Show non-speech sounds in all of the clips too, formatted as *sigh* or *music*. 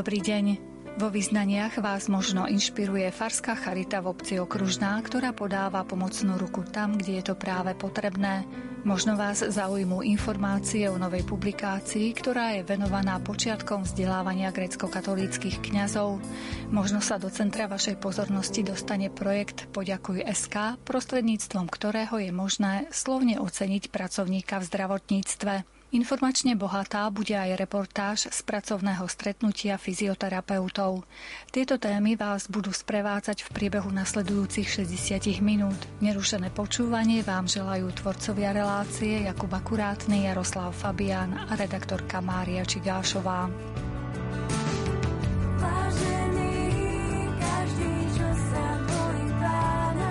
Dobrý deň. Vo vyznaniach vás možno inšpiruje Farská charita v obci Okružná, ktorá podáva pomocnú ruku tam, kde je to práve potrebné. Možno vás zaujímú informácie o novej publikácii, ktorá je venovaná počiatkom vzdelávania grecko-katolíckých kňazov. Možno sa do centra vašej pozornosti dostane projekt Poďakuj SK, prostredníctvom ktorého je možné slovne oceniť pracovníka v zdravotníctve. Informačne bohatá bude aj reportáž z pracovného stretnutia fyzioterapeutov. Tieto témy vás budú sprevádzať v priebehu nasledujúcich 60 minút. Nerušené počúvanie vám želajú tvorcovia relácie Jakub Akurátny, Jaroslav Fabián a redaktorka Mária Čigášová. čo sa bojí pána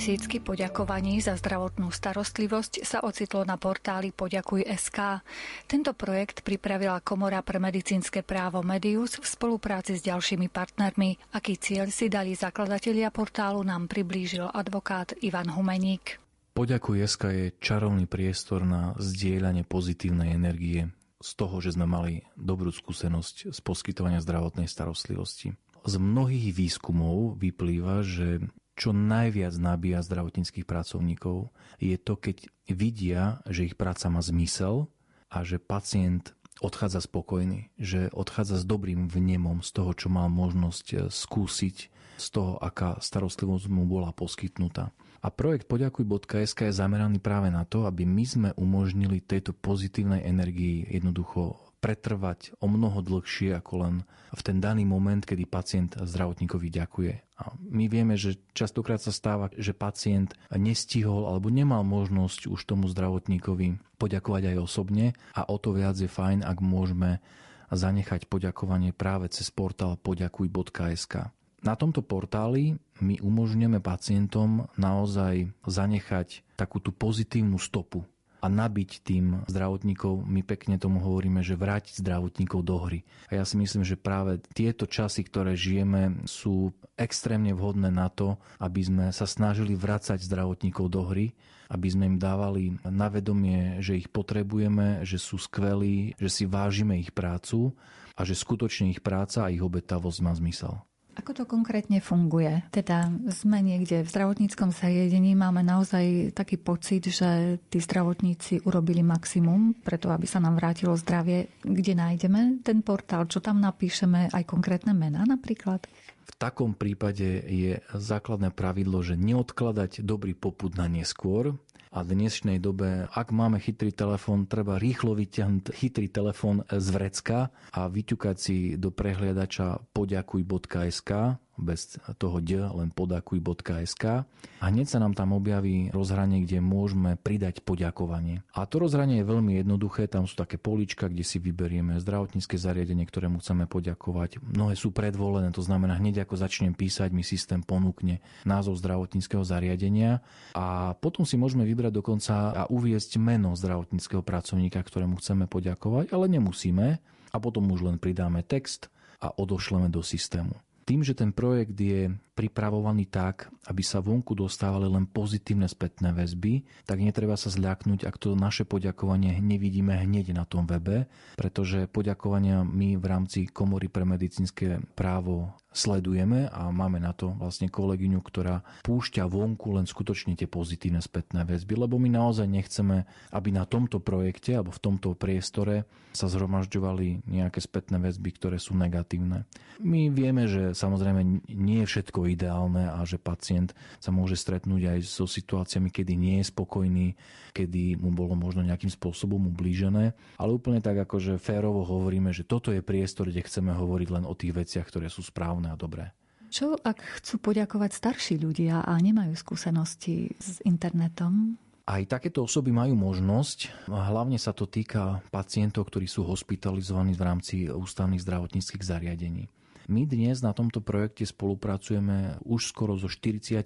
tisícky poďakovaní za zdravotnú starostlivosť sa ocitlo na portáli Poďakuj SK. Tento projekt pripravila Komora pre medicínske právo Medius v spolupráci s ďalšími partnermi. Aký cieľ si dali zakladatelia portálu, nám priblížil advokát Ivan Humeník. Poďakuj SK je čarovný priestor na zdieľanie pozitívnej energie z toho, že sme mali dobrú skúsenosť z poskytovania zdravotnej starostlivosti. Z mnohých výskumov vyplýva, že čo najviac nabíja zdravotníckých pracovníkov, je to, keď vidia, že ich práca má zmysel a že pacient odchádza spokojný, že odchádza s dobrým vnemom z toho, čo mal možnosť eh, skúsiť, z toho, aká starostlivosť mu bola poskytnutá. A projekt poďakuj.sk je zameraný práve na to, aby my sme umožnili tejto pozitívnej energii jednoducho pretrvať o mnoho dlhšie ako len v ten daný moment, kedy pacient zdravotníkovi ďakuje. A my vieme, že častokrát sa stáva, že pacient nestihol alebo nemal možnosť už tomu zdravotníkovi poďakovať aj osobne a o to viac je fajn, ak môžeme zanechať poďakovanie práve cez portál poďakuj.sk. Na tomto portáli my umožňujeme pacientom naozaj zanechať takú tú pozitívnu stopu a nabiť tým zdravotníkov. My pekne tomu hovoríme, že vrátiť zdravotníkov do hry. A ja si myslím, že práve tieto časy, ktoré žijeme, sú extrémne vhodné na to, aby sme sa snažili vrácať zdravotníkov do hry, aby sme im dávali na vedomie, že ich potrebujeme, že sú skvelí, že si vážime ich prácu a že skutočne ich práca a ich obetavosť má zmysel. Ako to konkrétne funguje? Teda sme niekde v zdravotníckom zariadení, máme naozaj taký pocit, že tí zdravotníci urobili maximum preto, aby sa nám vrátilo zdravie. Kde nájdeme ten portál? Čo tam napíšeme? Aj konkrétne mená napríklad? V takom prípade je základné pravidlo, že neodkladať dobrý poput na neskôr, a v dnešnej dobe, ak máme chytrý telefón, treba rýchlo vyťahnuť chytrý telefón z vrecka a vyťukať si do prehliadača poďakuj.sk bez toho d, len podakuj.sk a hneď sa nám tam objaví rozhranie, kde môžeme pridať poďakovanie. A to rozhranie je veľmi jednoduché, tam sú také polička, kde si vyberieme zdravotnícke zariadenie, ktorému chceme poďakovať. Mnohé sú predvolené, to znamená hneď ako začnem písať, mi systém ponúkne názov zdravotníckého zariadenia a potom si môžeme vybrať dokonca a uviesť meno zdravotníckého pracovníka, ktorému chceme poďakovať, ale nemusíme a potom už len pridáme text a odošleme do systému. Tým, že ten projekt je pripravovaný tak, aby sa vonku dostávali len pozitívne spätné väzby, tak netreba sa zľaknúť, ak to naše poďakovanie nevidíme hneď na tom webe, pretože poďakovania my v rámci Komory pre medicínske právo sledujeme a máme na to vlastne kolegyňu, ktorá púšťa vonku len skutočne tie pozitívne spätné väzby, lebo my naozaj nechceme, aby na tomto projekte alebo v tomto priestore sa zhromažďovali nejaké spätné väzby, ktoré sú negatívne. My vieme, že samozrejme nie je všetko ideálne a že pacient sa môže stretnúť aj so situáciami, kedy nie je spokojný, kedy mu bolo možno nejakým spôsobom ublížené, ale úplne tak akože férovo hovoríme, že toto je priestor, kde chceme hovoriť len o tých veciach, ktoré sú správne a dobré. Čo ak chcú poďakovať starší ľudia a nemajú skúsenosti s internetom? Aj takéto osoby majú možnosť, hlavne sa to týka pacientov, ktorí sú hospitalizovaní v rámci ústavných zdravotníckých zariadení. My dnes na tomto projekte spolupracujeme už skoro so 40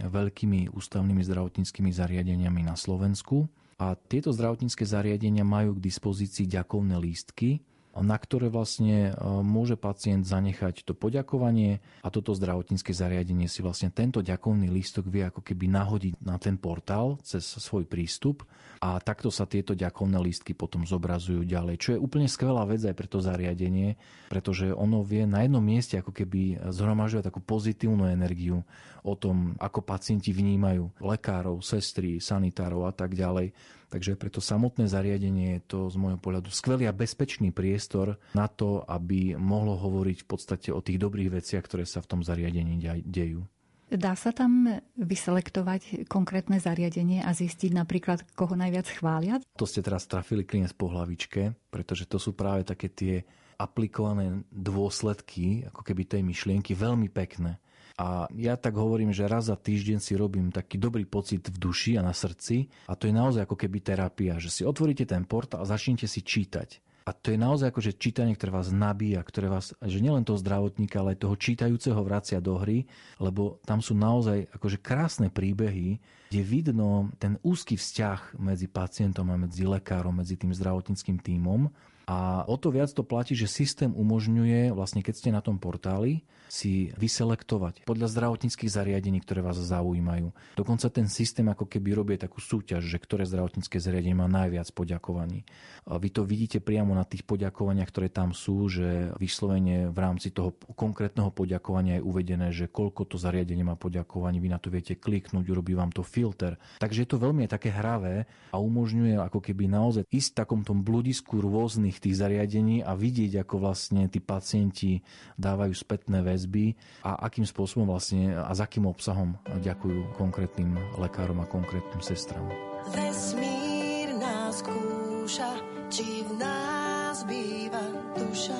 veľkými ústavnými zdravotníckými zariadeniami na Slovensku. A tieto zdravotnícke zariadenia majú k dispozícii ďakovné lístky, na ktoré vlastne e, môže pacient zanechať to poďakovanie a toto zdravotnícke zariadenie si vlastne tento ďakovný lístok vie ako keby nahodiť na ten portál cez svoj prístup a takto sa tieto ďakovné lístky potom zobrazujú ďalej, čo je úplne skvelá vec aj pre to zariadenie, pretože ono vie na jednom mieste ako keby zhromažďovať takú pozitívnu energiu o tom, ako pacienti vnímajú lekárov, sestry, sanitárov a tak ďalej. Takže preto samotné zariadenie je to z môjho pohľadu skvelý a bezpečný priestor na to, aby mohlo hovoriť v podstate o tých dobrých veciach, ktoré sa v tom zariadení dejú. Dá sa tam vyselektovať konkrétne zariadenie a zistiť napríklad, koho najviac chvália? To ste teraz trafili klinec po hlavičke, pretože to sú práve také tie aplikované dôsledky, ako keby tej myšlienky, veľmi pekné. A ja tak hovorím, že raz za týždeň si robím taký dobrý pocit v duši a na srdci a to je naozaj ako keby terapia, že si otvoríte ten portál a začnete si čítať. A to je naozaj že čítanie, ktoré vás nabíja, ktoré vás, že nielen toho zdravotníka, ale aj toho čítajúceho vracia do hry, lebo tam sú naozaj akože krásne príbehy, kde vidno ten úzky vzťah medzi pacientom a medzi lekárom, medzi tým zdravotníckým tímom. A o to viac to platí, že systém umožňuje, vlastne keď ste na tom portáli, si vyselektovať podľa zdravotníckých zariadení, ktoré vás zaujímajú. Dokonca ten systém ako keby robí takú súťaž, že ktoré zdravotnícke zariadenie má najviac poďakovaní. A vy to vidíte priamo na tých poďakovaniach, ktoré tam sú, že vyslovene v rámci toho konkrétneho poďakovania je uvedené, že koľko to zariadenie má poďakovaní, vy na to viete kliknúť, urobí vám to filter. Takže je to veľmi také hravé a umožňuje ako keby naozaj ísť v takom tom bludisku rôznych tých zariadení a vidieť, ako vlastne tí pacienti dávajú spätné väzby väzby a akým spôsobom vlastne a s akým obsahom ďakujú konkrétnym lekárom a konkrétnym sestram. Vesmír nás kúša, či v nás býva duša.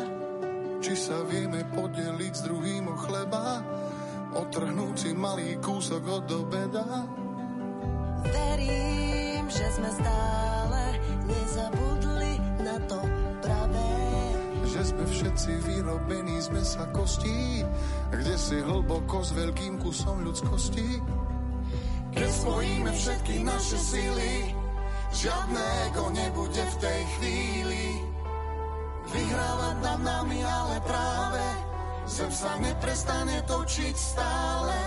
Či sa vieme podeliť s druhým o chleba, otrhnúť si malý kúsok od obeda. Verím, že sme stále nezabudli na to. Že sme všetci vyrobení z mesa kostí, kde si hlboko s veľkým kusom ľudskosti. Keď spojíme všetky naše síly, žiadne nebude v tej chvíli. Vyhrávať nad nami, ale práve zem sa neprestane točiť stále.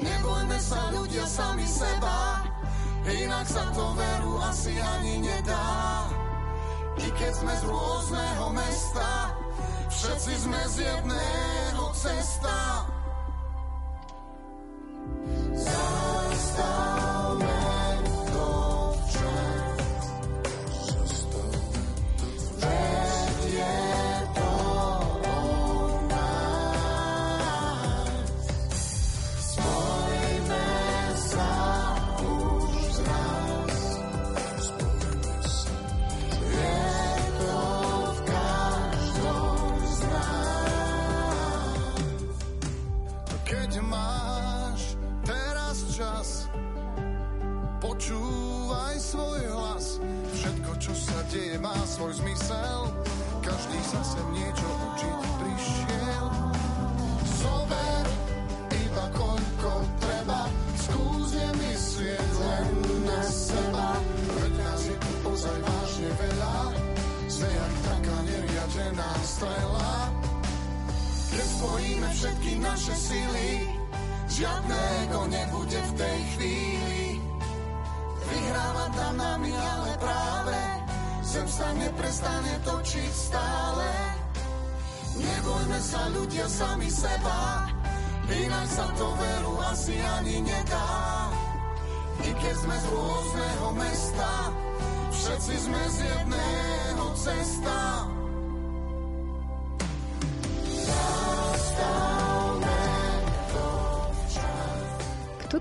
Nebojme sa ľudia sami seba, inak sa to veru asi ani nedá. I keď sme z rôzneho mesta, všetci sme z jedného cesta.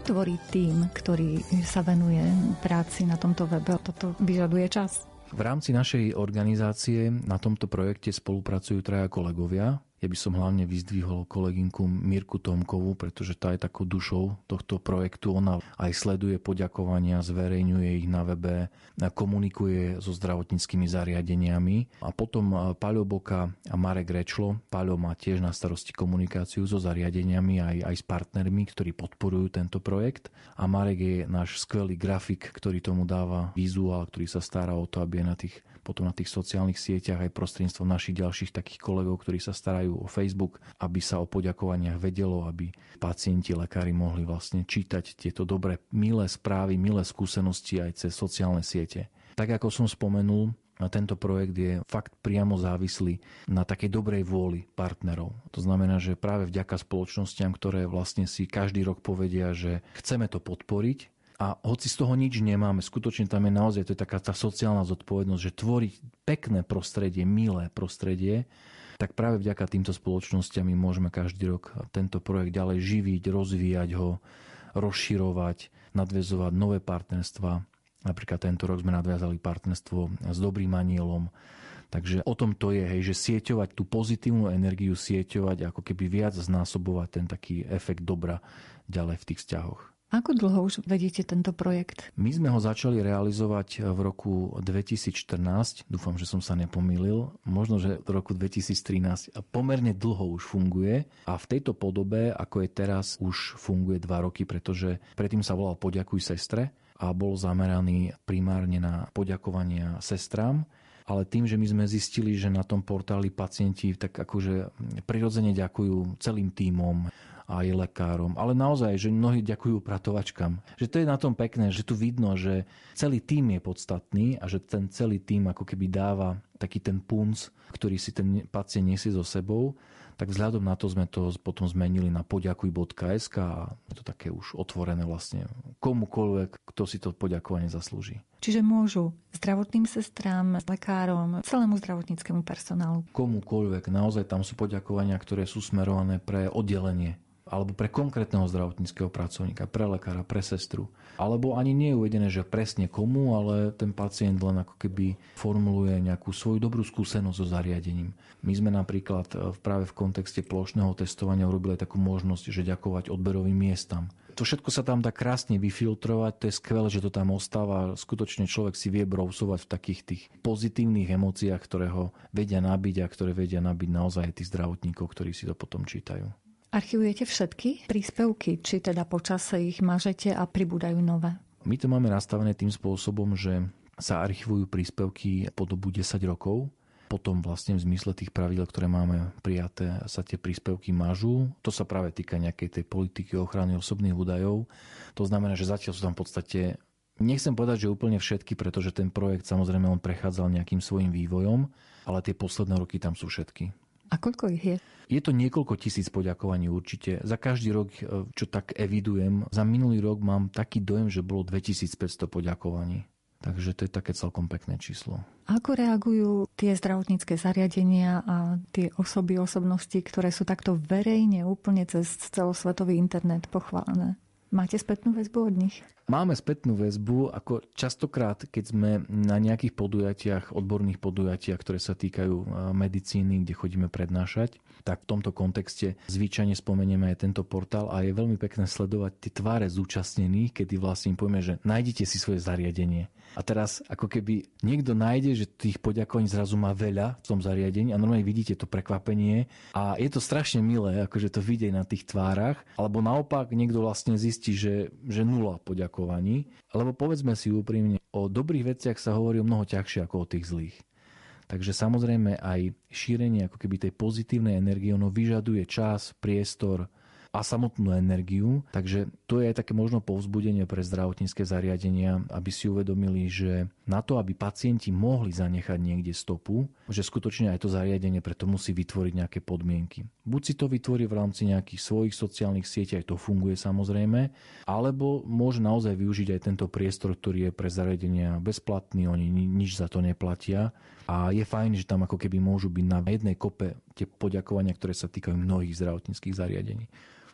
Tvorí tým, ktorý sa venuje práci na tomto webe? Toto vyžaduje čas? V rámci našej organizácie na tomto projekte spolupracujú traja kolegovia. Ja by som hlavne vyzdvihol kolegynku Mirku Tomkovú, pretože tá je takou dušou tohto projektu. Ona aj sleduje poďakovania, zverejňuje ich na webe, komunikuje so zdravotníckými zariadeniami. A potom e, Paľo Boka a Marek Rečlo. Paľo má tiež na starosti komunikáciu so zariadeniami aj, aj s partnermi, ktorí podporujú tento projekt. A Marek je náš skvelý grafik, ktorý tomu dáva vizuál, ktorý sa stará o to, aby na tých potom na tých sociálnych sieťach aj prostredníctvom našich ďalších takých kolegov, ktorí sa starajú o Facebook, aby sa o poďakovaniach vedelo, aby pacienti, lekári mohli vlastne čítať tieto dobré, milé správy, milé skúsenosti aj cez sociálne siete. Tak ako som spomenul, tento projekt je fakt priamo závislý na takej dobrej vôli partnerov. To znamená, že práve vďaka spoločnostiam, ktoré vlastne si každý rok povedia, že chceme to podporiť, a hoci z toho nič nemáme, skutočne tam je naozaj to je taká tá sociálna zodpovednosť, že tvoriť pekné prostredie, milé prostredie, tak práve vďaka týmto spoločnosťam my môžeme každý rok tento projekt ďalej živiť, rozvíjať ho, rozširovať, nadvezovať nové partnerstva. Napríklad tento rok sme nadviazali partnerstvo s Dobrým anielom, Takže o tom to je, hej, že sieťovať tú pozitívnu energiu, sieťovať, ako keby viac znásobovať ten taký efekt dobra ďalej v tých vzťahoch. Ako dlho už vedete tento projekt? My sme ho začali realizovať v roku 2014, dúfam, že som sa nepomýlil, možno, že v roku 2013 pomerne dlho už funguje. A v tejto podobe, ako je teraz, už funguje dva roky, pretože predtým sa volal Poďakuj sestre a bol zameraný primárne na poďakovania sestrám. Ale tým, že my sme zistili, že na tom portáli pacienti tak akože prirodzene ďakujú celým tímom, aj lekárom, ale naozaj, že mnohí ďakujú pratovačkám. Že to je na tom pekné, že tu vidno, že celý tým je podstatný a že ten celý tým ako keby dáva taký ten punc, ktorý si ten pacient nesie so sebou, tak vzhľadom na to sme to potom zmenili na poďakuj.sk a je to také už otvorené vlastne komukoľvek, kto si to poďakovanie zaslúži. Čiže môžu zdravotným sestrám, lekárom, celému zdravotníckému personálu. Komukoľvek. Naozaj tam sú poďakovania, ktoré sú smerované pre oddelenie alebo pre konkrétneho zdravotníckého pracovníka, pre lekára, pre sestru. Alebo ani nie je uvedené, že presne komu, ale ten pacient len ako keby formuluje nejakú svoju dobrú skúsenosť so zariadením. My sme napríklad e, práve v kontexte plošného testovania urobili takú možnosť, že ďakovať odberovým miestam. To všetko sa tam dá krásne vyfiltrovať, to je skvelé, že to tam ostáva. Skutočne človek si vie brousovať v takých tých pozitívnych emóciách, ktoré ho vedia nabiť a ktoré vedia nabiť naozaj tých zdravotníkov, ktorí si to potom čítajú. Archivujete všetky príspevky, či teda počase ich mažete a pribúdajú nové? My to máme nastavené tým spôsobom, že sa archivujú príspevky po dobu 10 rokov. Potom vlastne v zmysle tých pravidel, ktoré máme prijaté, sa tie príspevky mažú. To sa práve týka nejakej tej politiky ochrany osobných údajov. To znamená, že zatiaľ sú tam v podstate Nechcem povedať, že úplne všetky, pretože ten projekt samozrejme on prechádzal nejakým svojim vývojom, ale tie posledné roky tam sú všetky. A koľko ich je? Je to niekoľko tisíc poďakovaní určite. Za každý rok, e, čo tak evidujem, za minulý rok mám taký dojem, že bolo 2500 poďakovaní. Takže to je také celkom pekné číslo. Ako reagujú tie zdravotnícke zariadenia a tie osoby, osobnosti, ktoré sú takto verejne úplne cez celosvetový internet pochválené? Máte spätnú väzbu od nich? Máme spätnú väzbu, ako častokrát, keď sme na nejakých podujatiach, odborných podujatiach, ktoré sa týkajú e, medicíny, kde chodíme prednášať, tak v tomto kontexte zvyčajne spomenieme aj tento portál a je veľmi pekné sledovať tie tváre zúčastnených, kedy vlastne im povieme, že nájdete si svoje zariadenie. A teraz ako keby niekto nájde, že tých poďakovaní zrazu má veľa v tom zariadení a normálne vidíte to prekvapenie a je to strašne milé, akože to vidieť na tých tvárach, alebo naopak niekto vlastne zistí, že, že nula poďakovaní, lebo povedzme si úprimne, o dobrých veciach sa hovorí o mnoho ťažšie ako o tých zlých. Takže samozrejme aj šírenie ako keby tej pozitívnej energie, ono vyžaduje čas, priestor, a samotnú energiu. Takže to je aj také možno povzbudenie pre zdravotnícke zariadenia, aby si uvedomili, že na to, aby pacienti mohli zanechať niekde stopu, že skutočne aj to zariadenie preto musí vytvoriť nejaké podmienky. Buď si to vytvorí v rámci nejakých svojich sociálnych sietí, aj to funguje samozrejme, alebo môže naozaj využiť aj tento priestor, ktorý je pre zariadenia bezplatný, oni nič za to neplatia. A je fajn, že tam ako keby môžu byť na jednej kope tie poďakovania, ktoré sa týkajú mnohých zdravotníckých zariadení.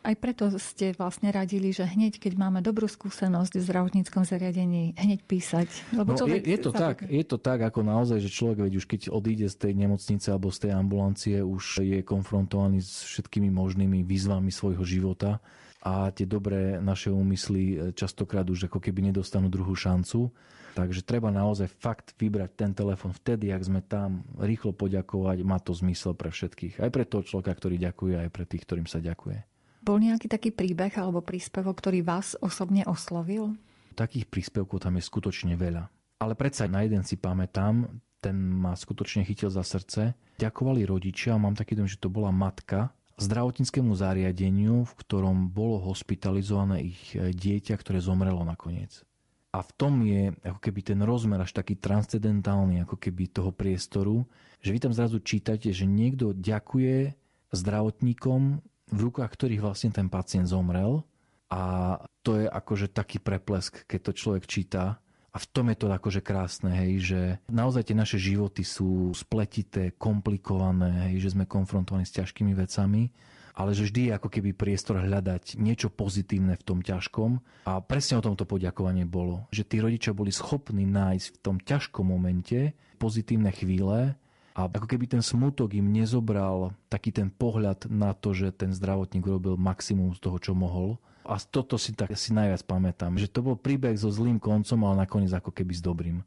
Aj preto ste vlastne radili, že hneď, keď máme dobrú skúsenosť v zdravotníckom zariadení, hneď písať. Lebo no, je, je, to tak, je to tak, ako naozaj, že človek, veď už keď odíde z tej nemocnice alebo z tej ambulancie, už je konfrontovaný s všetkými možnými výzvami svojho života a tie dobré naše úmysly e, častokrát už ako keby nedostanú druhú šancu. Takže treba naozaj fakt vybrať ten telefon vtedy, ak sme tam, rýchlo poďakovať, má to zmysel pre všetkých. Aj pre toho človeka, ktorý ďakuje, aj pre tých, ktorým sa ďakuje. Bol nejaký taký príbeh alebo príspevok, ktorý vás osobne oslovil? Takých príspevkov tam je skutočne veľa. Ale predsa na jeden si pamätám, ten ma skutočne chytil za srdce. Ďakovali rodičia, mám taký dom, že to bola matka, zdravotníckému zariadeniu, v ktorom bolo hospitalizované ich e, dieťa, ktoré zomrelo nakoniec. A v tom je ako keby ten rozmer až taký transcendentálny, ako keby toho priestoru, že vy tam zrazu čítate, že niekto ďakuje zdravotníkom, v rukách ktorých vlastne ten pacient zomrel a to je akože taký preplesk, keď to človek číta. A v tom je to akože krásne, hej, že naozaj tie naše životy sú spletité, komplikované, hej, že sme konfrontovaní s ťažkými vecami, ale že vždy je ako keby priestor hľadať niečo pozitívne v tom ťažkom. A presne o tomto poďakovanie bolo, že tí rodičia boli schopní nájsť v tom ťažkom momente pozitívne chvíle a ako keby ten smutok im nezobral taký ten pohľad na to, že ten zdravotník robil maximum z toho, čo mohol. A toto si tak si najviac pamätám, že to bol príbeh so zlým koncom, ale nakoniec ako keby s dobrým.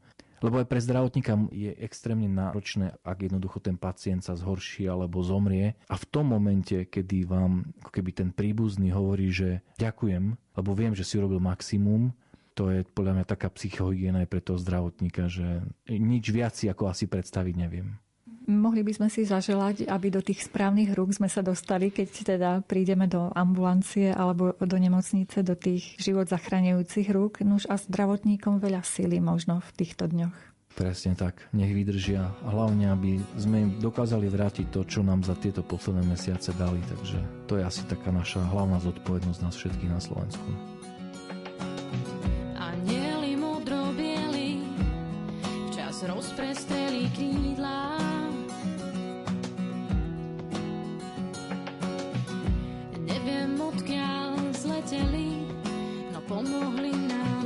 Lebo aj pre zdravotníka je extrémne náročné, ak jednoducho ten pacient sa zhorší alebo zomrie. A v tom momente, kedy vám ako keby ten príbuzný hovorí, že ďakujem, lebo viem, že si urobil maximum, to je podľa mňa taká psychohygiena aj pre toho zdravotníka, že nič viac si ako asi predstaviť neviem. Mohli by sme si zaželať, aby do tých správnych rúk sme sa dostali, keď teda prídeme do ambulancie alebo do nemocnice, do tých život zachraňujúcich rúk. Nuž a zdravotníkom veľa síly možno v týchto dňoch. Presne tak, nech vydržia hlavne, aby sme im dokázali vrátiť to, čo nám za tieto posledné mesiace dali. Takže to je asi taká naša hlavná zodpovednosť nás všetkých na Slovensku. Zleteli, no pomohli nám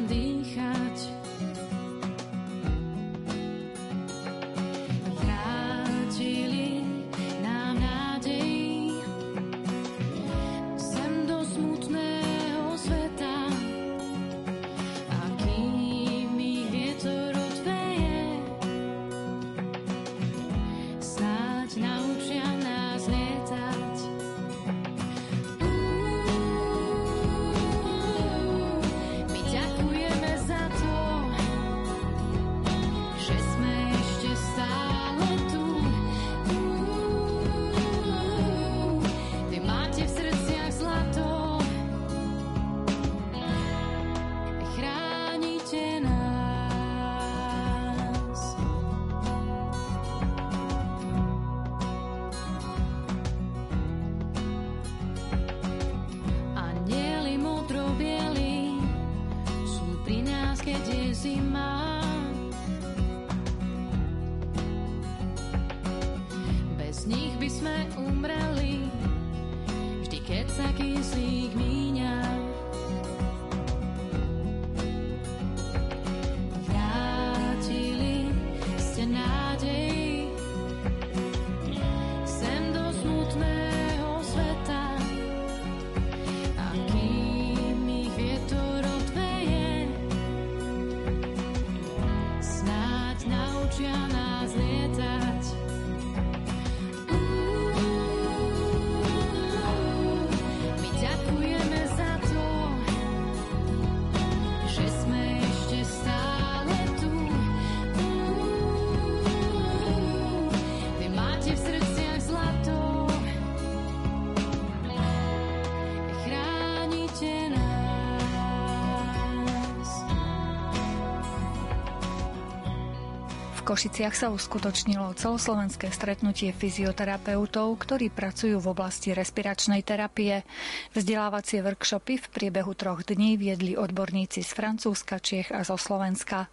Košiciach sa uskutočnilo celoslovenské stretnutie fyzioterapeutov, ktorí pracujú v oblasti respiračnej terapie. Vzdelávacie workshopy v priebehu troch dní viedli odborníci z Francúzska, Čiech a zo Slovenska.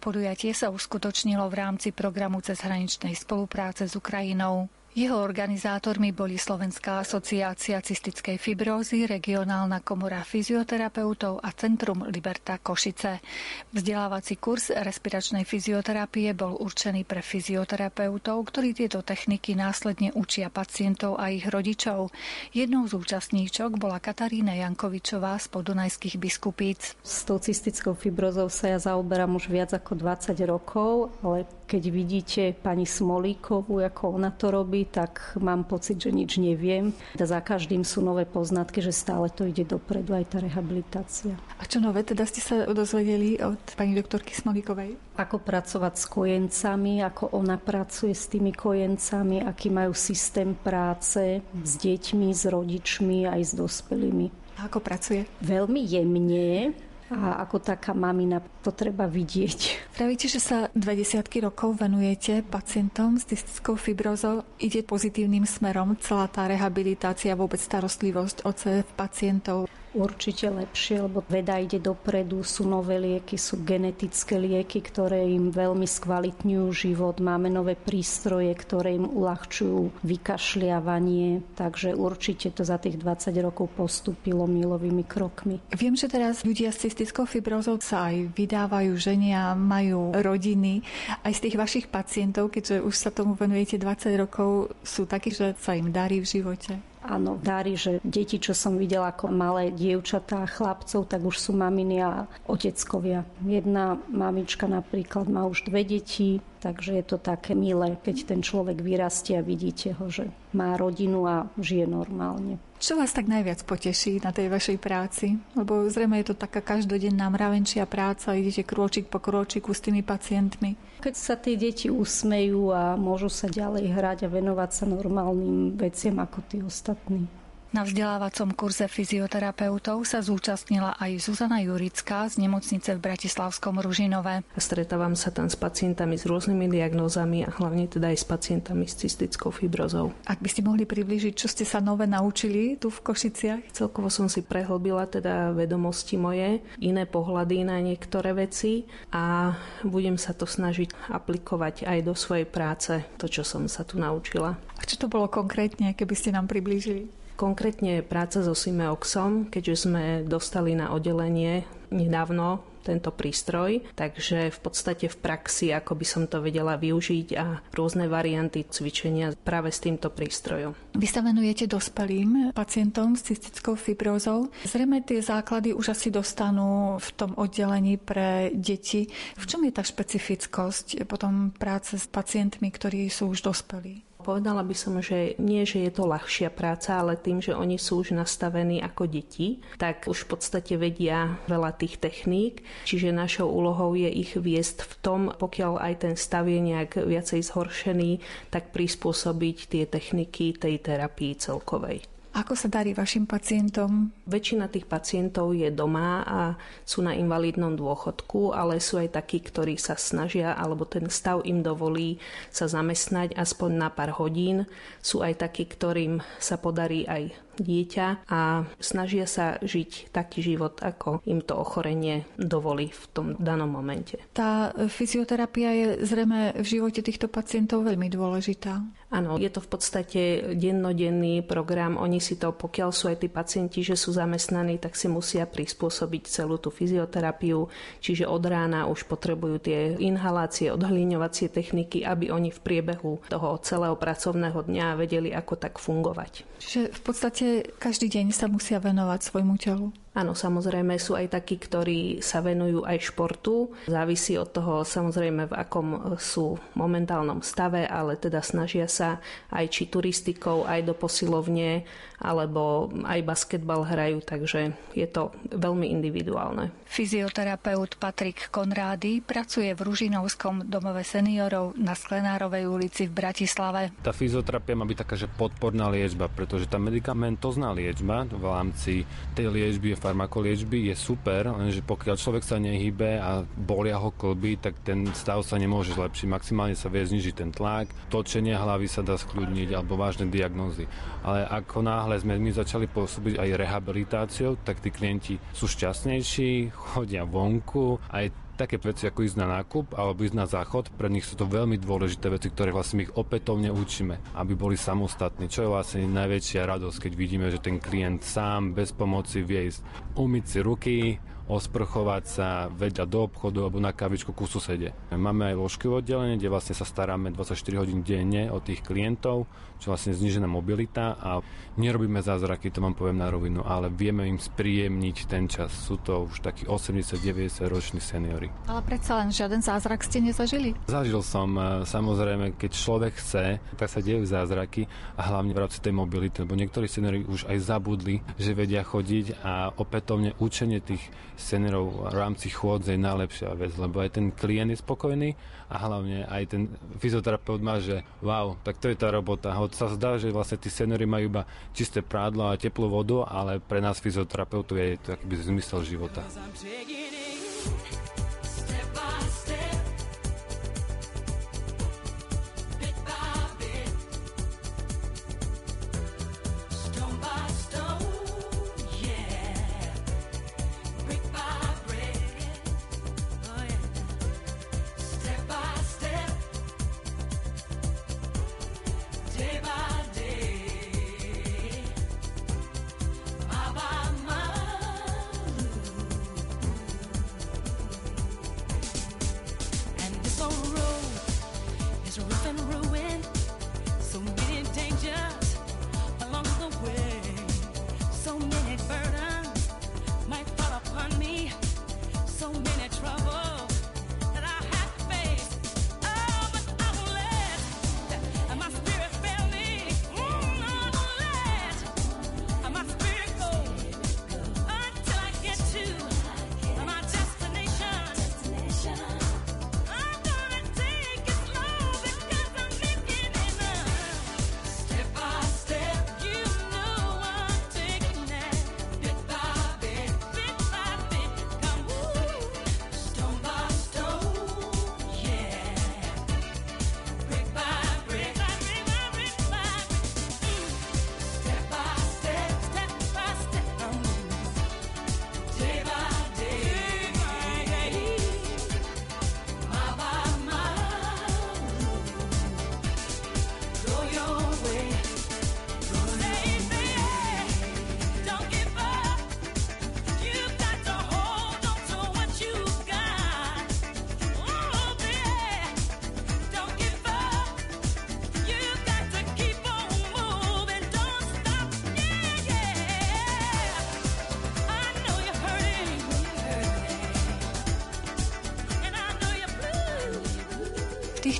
Podujatie sa uskutočnilo v rámci programu cezhraničnej spolupráce s Ukrajinou. Jeho organizátormi boli Slovenská asociácia cystickej fibrózy, regionálna komora fyzioterapeutov a Centrum Liberta Košice. Vzdelávací kurz respiračnej fyzioterapie bol určený pre fyzioterapeutov, ktorí tieto techniky následne učia pacientov a ich rodičov. Jednou z účastníčok bola Katarína Jankovičová z podunajských biskupíc. S tou cystickou fibrozou sa ja zaoberám už viac ako 20 rokov, ale keď vidíte pani Smolíkovú, ako ona to robí, tak mám pocit, že nič neviem. Za každým sú nové poznatky, že stále to ide dopredu, aj tá rehabilitácia. A čo nové teda ste sa dozvedeli od pani doktorky Smolíkovej? Ako pracovať s kojencami, ako ona pracuje s tými kojencami, aký majú systém práce s deťmi, s rodičmi aj s dospelými. A ako pracuje? Veľmi jemne, a ako taká mamina to treba vidieť. Pravíte, že sa 20 rokov venujete pacientom s cystickou fibrozou. Ide pozitívnym smerom celá tá rehabilitácia, vôbec starostlivosť o CF pacientov. Určite lepšie, lebo veda ide dopredu, sú nové lieky, sú genetické lieky, ktoré im veľmi skvalitňujú život. Máme nové prístroje, ktoré im uľahčujú vykašliavanie, takže určite to za tých 20 rokov postupilo milovými krokmi. Viem, že teraz ľudia s cystickou fibrozou sa aj vydávajú, ženia, majú rodiny. Aj z tých vašich pacientov, keďže už sa tomu venujete 20 rokov, sú takí, že sa im darí v živote? Áno, dári, že deti, čo som videla ako malé dievčatá a chlapcov, tak už sú maminy a oteckovia. Jedna mamička napríklad má už dve deti, takže je to také milé, keď ten človek vyrastie a vidíte ho, že má rodinu a žije normálne. Čo vás tak najviac poteší na tej vašej práci? Lebo zrejme je to taká každodenná mravenčia práca, idete krôčik po krôčiku s tými pacientmi. Keď sa tie deti usmejú a môžu sa ďalej hrať a venovať sa normálnym veciam ako tí ostatní. Na vzdelávacom kurze fyzioterapeutov sa zúčastnila aj Zuzana Jurická z nemocnice v Bratislavskom Ružinove. Stretávam sa tam s pacientami s rôznymi diagnózami a hlavne teda aj s pacientami s cystickou fibrozou. Ak by ste mohli približiť, čo ste sa nové naučili tu v Košiciach? Celkovo som si prehlbila teda vedomosti moje, iné pohľady na niektoré veci a budem sa to snažiť aplikovať aj do svojej práce, to, čo som sa tu naučila. A čo to bolo konkrétne, keby ste nám priblížili? Konkrétne práca so Simeoxom, keďže sme dostali na oddelenie nedávno tento prístroj, takže v podstate v praxi, ako by som to vedela využiť a rôzne varianty cvičenia práve s týmto prístrojom. Vy sa venujete dospelým pacientom s cystickou fibrózou. Zrejme tie základy už asi dostanú v tom oddelení pre deti. V čom je tá špecifickosť potom práce s pacientmi, ktorí sú už dospelí? Povedala by som, že nie, že je to ľahšia práca, ale tým, že oni sú už nastavení ako deti, tak už v podstate vedia veľa tých techník, čiže našou úlohou je ich viesť v tom, pokiaľ aj ten stav je nejak viacej zhoršený, tak prispôsobiť tie techniky tej terapii celkovej. Ako sa darí vašim pacientom? Väčšina tých pacientov je doma a sú na invalidnom dôchodku, ale sú aj takí, ktorí sa snažia, alebo ten stav im dovolí sa zamestnať aspoň na pár hodín. Sú aj takí, ktorým sa podarí aj dieťa a snažia sa žiť taký život, ako im to ochorenie dovolí v tom danom momente. Tá fyzioterapia je zrejme v živote týchto pacientov veľmi dôležitá. Áno, je to v podstate dennodenný program. Oni si to, pokiaľ sú aj tí pacienti, že sú zamestnaní, tak si musia prispôsobiť celú tú fyzioterapiu. Čiže od rána už potrebujú tie inhalácie, odhlíňovacie techniky, aby oni v priebehu toho celého pracovného dňa vedeli, ako tak fungovať. Čiže v podstate každý deň sa musia venovať svojmu telu. Áno, samozrejme sú aj takí, ktorí sa venujú aj športu. Závisí od toho samozrejme, v akom sú momentálnom stave, ale teda snažia sa aj či turistikou, aj do posilovne, alebo aj basketbal hrajú, takže je to veľmi individuálne. Fyzioterapeut Patrik Konrády pracuje v Ružinovskom domove seniorov na Sklenárovej ulici v Bratislave. Tá fyzioterapia má byť taká, že podporná liečba, pretože tá medikamentozná liečba v rámci tej liečby je farmakoliečby je super, lenže pokiaľ človek sa nehybe a bolia ho klby, tak ten stav sa nemôže zlepšiť. Maximálne sa vie znižiť ten tlak, točenie hlavy sa dá skľudniť alebo vážne diagnózy. Ale ako náhle sme my začali pôsobiť aj rehabilitáciou, tak tí klienti sú šťastnejší, chodia vonku, aj také veci ako ísť na nákup alebo ísť na záchod, pre nich sú to veľmi dôležité veci, ktoré vlastne ich opätovne učíme, aby boli samostatní. Čo je vlastne najväčšia radosť, keď vidíme, že ten klient sám bez pomoci vie ísť umyť si ruky, osprchovať sa, vedľa do obchodu alebo na kavičku ku susede. Máme aj ložkové oddelenie, kde vlastne sa staráme 24 hodín denne o tých klientov, vlastne znižená mobilita a nerobíme zázraky, to vám poviem na rovinu, ale vieme im spríjemniť ten čas. Sú to už takí 80-90 roční seniory. Ale predsa len žiaden zázrak ste nezažili? Zažil som, e, samozrejme, keď človek chce, tak sa dejú zázraky a hlavne v rámci tej mobility, lebo niektorí seniori už aj zabudli, že vedia chodiť a opätovne učenie tých seniorov v rámci chôdze je najlepšia vec, lebo aj ten klient je spokojný a hlavne aj ten fyzioterapeut má, že wow, tak to je tá robota. Hoď sa zdá, že vlastne tí seniori majú iba čisté prádlo a teplú vodu, ale pre nás fyzioterapeutov je to akýby zmysel života.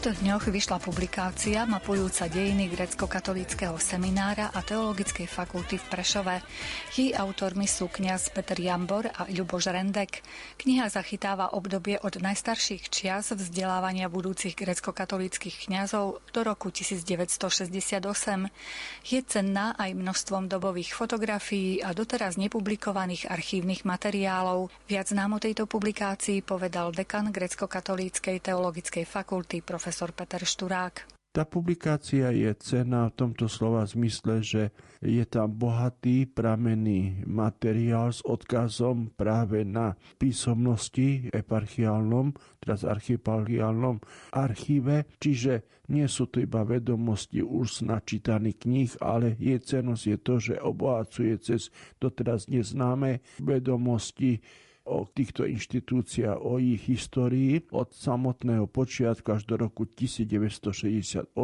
Týchto dňoch vyšla publikácia mapujúca dejiny grecko-katolického seminára a teologickej fakulty v Prešove. Jej autormi sú kňaz Peter Jambor a Ľuboš Rendek. Kniha zachytáva obdobie od najstarších čias vzdelávania budúcich grecko-katolických kňazov do roku 1968. Je cenná aj množstvom dobových fotografií a doteraz nepublikovaných archívnych materiálov. Viac nám o tejto publikácii povedal dekan grecko-katolíckej teologickej fakulty profesor Peter Šturák. Tá publikácia je cena v tomto slova zmysle, že je tam bohatý pramenný materiál s odkazom práve na písomnosti eparchiálnom, teraz archiparchiálnom archíve, čiže nie sú to iba vedomosti už načítaných kníh, ale je cenosť je to, že obohacuje cez doteraz neznáme vedomosti o týchto inštitúciách, o ich histórii od samotného počiatku až do roku 1968.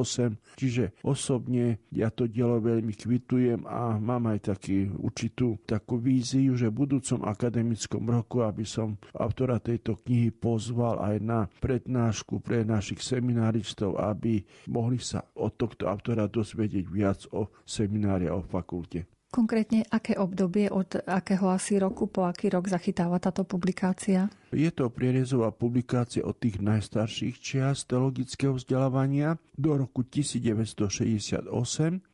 Čiže osobne ja to dielo veľmi kvitujem a mám aj taký určitú takú víziu, že v budúcom akademickom roku, aby som autora tejto knihy pozval aj na prednášku pre našich seminaristov, aby mohli sa od tohto autora dozvedieť viac o seminári a o fakulte. Konkrétne aké obdobie, od akého asi roku po aký rok zachytáva táto publikácia? Je to prierezová publikácia od tých najstarších čias teologického vzdelávania do roku 1968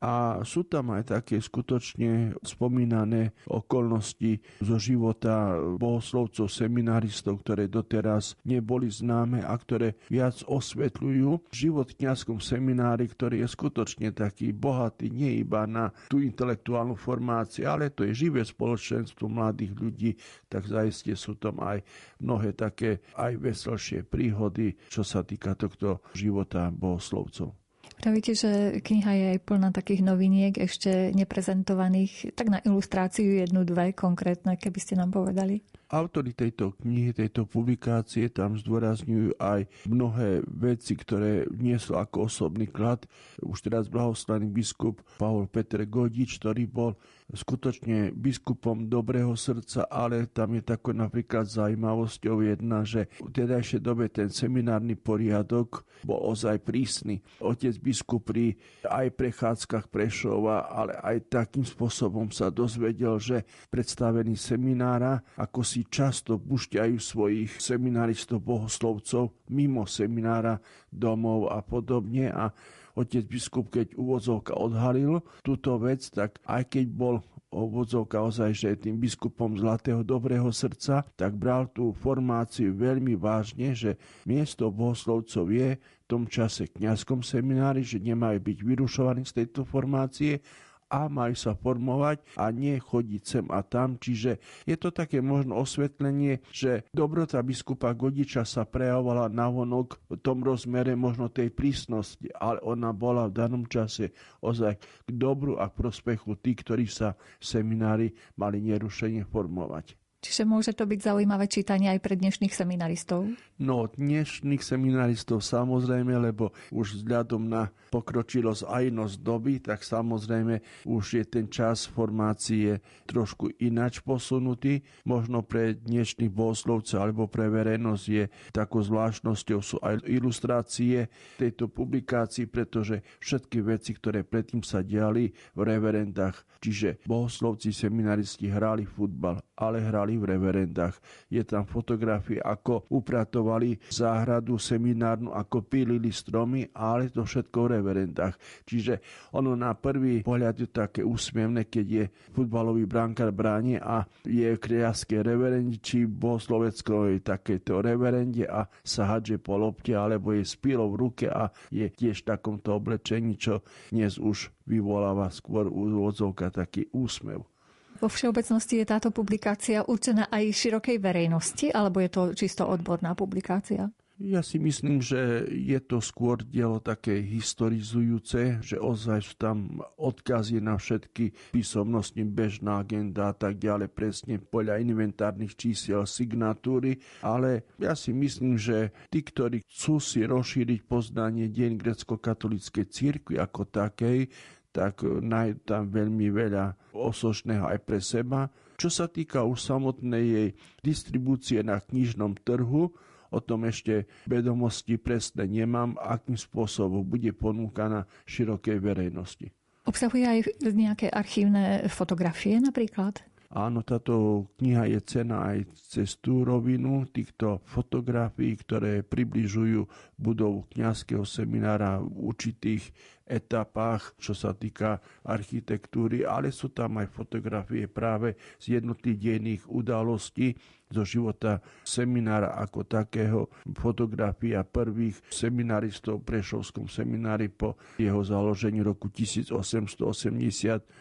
a sú tam aj také skutočne spomínané okolnosti zo života bohoslovcov, seminaristov, ktoré doteraz neboli známe a ktoré viac osvetľujú život v kniazskom seminári, ktorý je skutočne taký bohatý, nie iba na tú intelektuálnu formáciu, ale to je živé spoločenstvo mladých ľudí, tak zaiste sú tam aj mnohé také aj veselšie príhody, čo sa týka tohto života bohoslovcov. Pravíte, že kniha je aj plná takých noviniek, ešte neprezentovaných, tak na ilustráciu jednu, dve konkrétne, keby ste nám povedali. Autori tejto knihy, tejto publikácie tam zdôrazňujú aj mnohé veci, ktoré nie sú ako osobný klad. Už teraz blahoslaný biskup Pavol Petr Godič, ktorý bol skutočne biskupom dobrého srdca, ale tam je tako napríklad zaujímavosťou jedna, že v tedajšej dobe ten seminárny poriadok bol ozaj prísny. Otec biskup pri aj prechádzkach Prešova, ale aj takým spôsobom sa dozvedel, že predstavení seminára, ako si často pušťajú svojich seminaristov, bohoslovcov mimo seminára domov a podobne. A otec biskup, keď uvozovka odhalil túto vec, tak aj keď bol obvodzovka ozaj, že tým biskupom zlatého dobrého srdca, tak bral tú formáciu veľmi vážne, že miesto bohoslovcov je v tom čase kňazskom seminári, že nemajú byť vyrušovaní z tejto formácie a majú sa formovať a nie chodiť sem a tam. Čiže je to také možno osvetlenie, že dobrota biskupa Godiča sa prejavovala navonok v tom rozmere možno tej prísnosti, ale ona bola v danom čase ozaj k dobru a k prospechu tých, ktorí sa v seminári mali nerušenie formovať. Čiže môže to byť zaujímavé čítanie aj pre dnešných seminaristov? No, dnešných seminaristov samozrejme, lebo už vzhľadom na pokročilosť a inosť doby, tak samozrejme už je ten čas formácie trošku inač posunutý. Možno pre dnešných bohoslovcov alebo pre verejnosť je takou zvláštnosťou sú aj ilustrácie tejto publikácii, pretože všetky veci, ktoré predtým sa diali v reverendách, čiže bohoslovci, seminaristi hrali futbal, ale hrali v reverendách. Je tam fotografie, ako upratovali záhradu seminárnu, ako pílili stromy, ale to všetko v reverendách. Čiže ono na prvý pohľad je také úsmievne, keď je futbalový brankár bráni a je kriaské reverendi, či bohoslovecko je takéto reverende a sa hadže po lopte, alebo je s v ruke a je tiež v takomto oblečení, čo dnes už vyvoláva skôr úvodzovka taký úsmev. Vo všeobecnosti je táto publikácia určená aj širokej verejnosti, alebo je to čisto odborná publikácia? Ja si myslím, že je to skôr dielo také historizujúce, že ozaj sú tam odkazy na všetky písomnosti, bežná agenda a tak ďalej, presne podľa inventárnych čísiel, signatúry, ale ja si myslím, že tí, ktorí chcú si rozšíriť poznanie deň grecko-katolíckej církvy ako takej, tak nájdu tam veľmi veľa osočného aj pre seba. Čo sa týka už samotnej jej distribúcie na knižnom trhu, o tom ešte vedomosti presne nemám, akým spôsobom bude ponúkaná širokej verejnosti. Obsahuje aj nejaké archívne fotografie napríklad? Áno, táto kniha je cena aj cez tú rovinu týchto fotografií, ktoré približujú budovu kňazského seminára v určitých etapách, čo sa týka architektúry, ale sú tam aj fotografie práve z jednotlivých dejných udalostí, zo života seminára ako takého, fotografia prvých seminaristov v Prešovskom seminári po jeho založení roku 1880,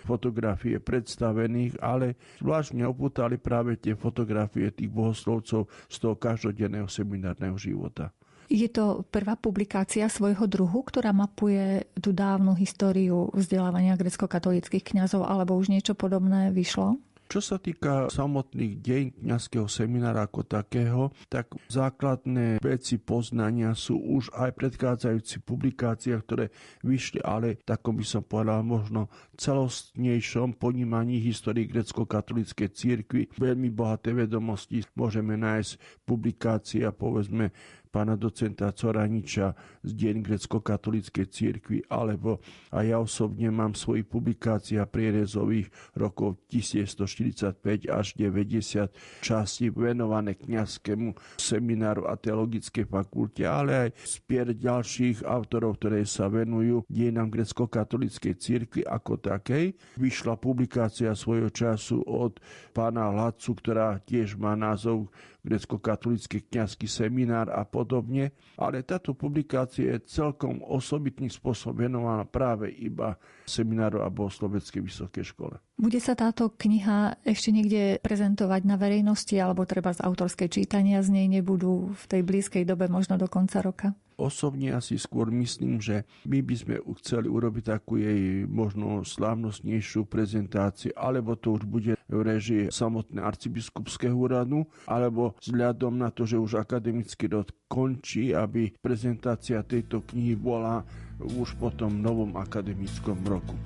fotografie predstavených, ale zvláštne opútali práve tie fotografie tých bohoslovcov z toho každodenného seminárneho života. Je to prvá publikácia svojho druhu, ktorá mapuje tú dávnu históriu vzdelávania grecko-katolických kňazov, alebo už niečo podobné vyšlo? Čo sa týka samotných deň kňazského seminára ako takého, tak základné veci poznania sú už aj predchádzajúci publikáciách, ktoré vyšli, ale takom by som povedal možno celostnejšom ponímaní histórii grecko-katolíckej církvy. Veľmi bohaté vedomosti môžeme nájsť publikácia, povedzme, pána docenta Coraniča z Deň grecko-katolíckej církvy, alebo a ja osobne mám svoji publikácia prierezových rokov 1945 až 90 časti venované kňazskému semináru a teologickej fakulte, ale aj spier ďalších autorov, ktoré sa venujú dejinám grecko-katolíckej církvy ako takej. Vyšla publikácia svojho času od pána Lacu, ktorá tiež má názov grecko-katolický kňazský seminár a podobne, ale táto publikácia je celkom osobitný spôsob venovaná práve iba semináru a bohosloveckej vysokej škole. Bude sa táto kniha ešte niekde prezentovať na verejnosti alebo treba z autorskej čítania z nej nebudú v tej blízkej dobe možno do konca roka? Osobne asi skôr myslím, že my by sme chceli urobiť takú jej možno slávnostnejšiu prezentáciu, alebo to už bude v režii samotné arcibiskupského úradu, alebo vzhľadom na to, že už akademický rod končí, aby prezentácia tejto knihy bola už po tom novom akademickom roku.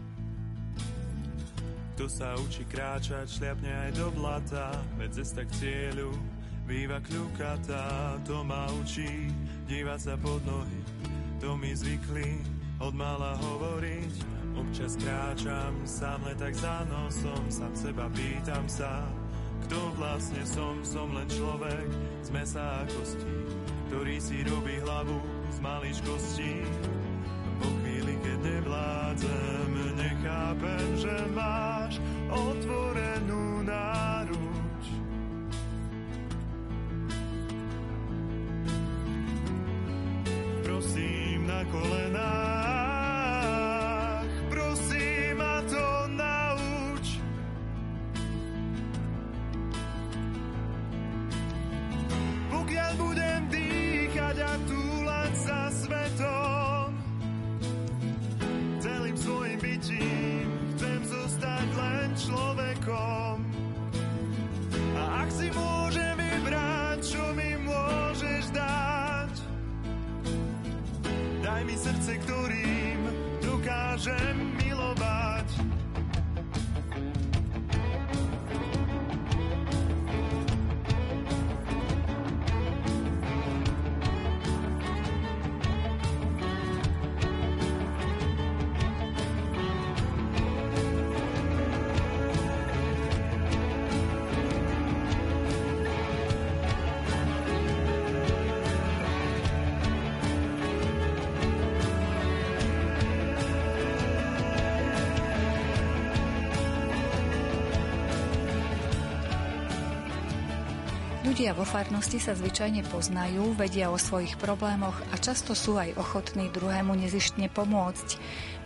Kto sa učí kráčať, šliapne aj do blata, veď cesta k cieľu býva kľukatá, to ma učí dívať sa pod nohy, to mi zvykli od mala hovoriť. Občas kráčam sám len tak za nosom, sám seba pýtam sa, kto vlastne som, som len človek z mesa a kostí, ktorý si robí hlavu z maličkostí. Po chvíli, keď nevládzem, nechápem, že máš otvorenú náruč. Prosím na kolenách, prosím ma to nauč. Pokiaľ budem dýchať a túlať sa svetom, celým svojim bytím chcem zostať len človekom. A ak si môžem vybrať, čo mi daj mi srdce, ktorým dokážem Ľudia vo farnosti sa zvyčajne poznajú, vedia o svojich problémoch a často sú aj ochotní druhému nezištne pomôcť.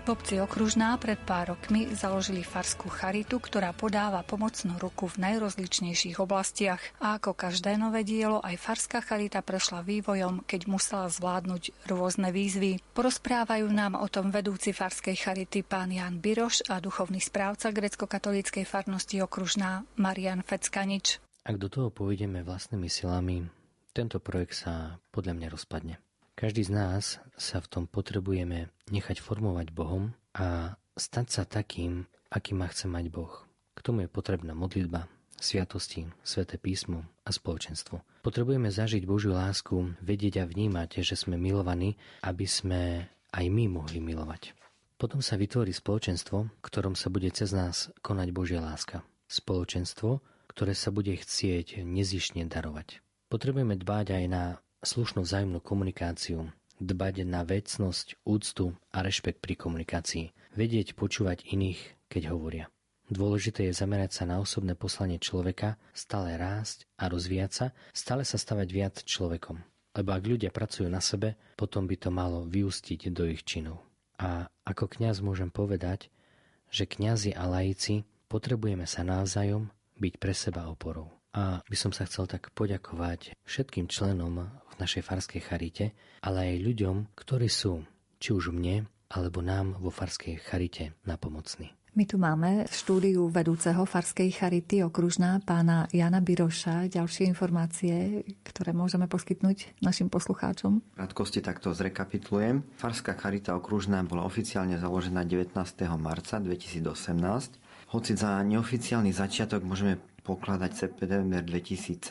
V obci Okružná pred pár rokmi založili farskú charitu, ktorá podáva pomocnú ruku v najrozličnejších oblastiach. A ako každé nové dielo, aj farská charita prešla vývojom, keď musela zvládnuť rôzne výzvy. Porozprávajú nám o tom vedúci farskej charity pán Jan Biroš a duchovný správca grecko-katolíckej farnosti Okružná Marian Feckanič. Ak do toho pôjdeme vlastnými silami, tento projekt sa podľa mňa rozpadne. Každý z nás sa v tom potrebujeme nechať formovať Bohom a stať sa takým, akým ma chce mať Boh. K tomu je potrebná modlitba, sviatosti, sveté písmo a spoločenstvo. Potrebujeme zažiť Božiu lásku, vedieť a vnímať, že sme milovaní, aby sme aj my mohli milovať. Potom sa vytvorí spoločenstvo, v ktorom sa bude cez nás konať Božia láska. Spoločenstvo, ktoré sa bude chcieť nezišne darovať. Potrebujeme dbať aj na slušnú vzájomnú komunikáciu, dbať na vecnosť, úctu a rešpekt pri komunikácii, vedieť počúvať iných, keď hovoria. Dôležité je zamerať sa na osobné poslanie človeka, stále rásť a rozvíjať sa, stále sa stavať viac človekom. Lebo ak ľudia pracujú na sebe, potom by to malo vyústiť do ich činov. A ako kňaz môžem povedať, že kňazi a laici potrebujeme sa navzájom byť pre seba oporou. A by som sa chcel tak poďakovať všetkým členom v našej farskej charite, ale aj ľuďom, ktorí sú, či už mne, alebo nám vo farskej charite napomocní. My tu máme v štúdiu vedúceho Farskej Charity okružná pána Jana Biroša. Ďalšie informácie, ktoré môžeme poskytnúť našim poslucháčom. Krátkosti takto zrekapitulujem. Farská Charita okružná bola oficiálne založená 19. marca 2018. Hoci za neoficiálny začiatok môžeme pokladať september 2017,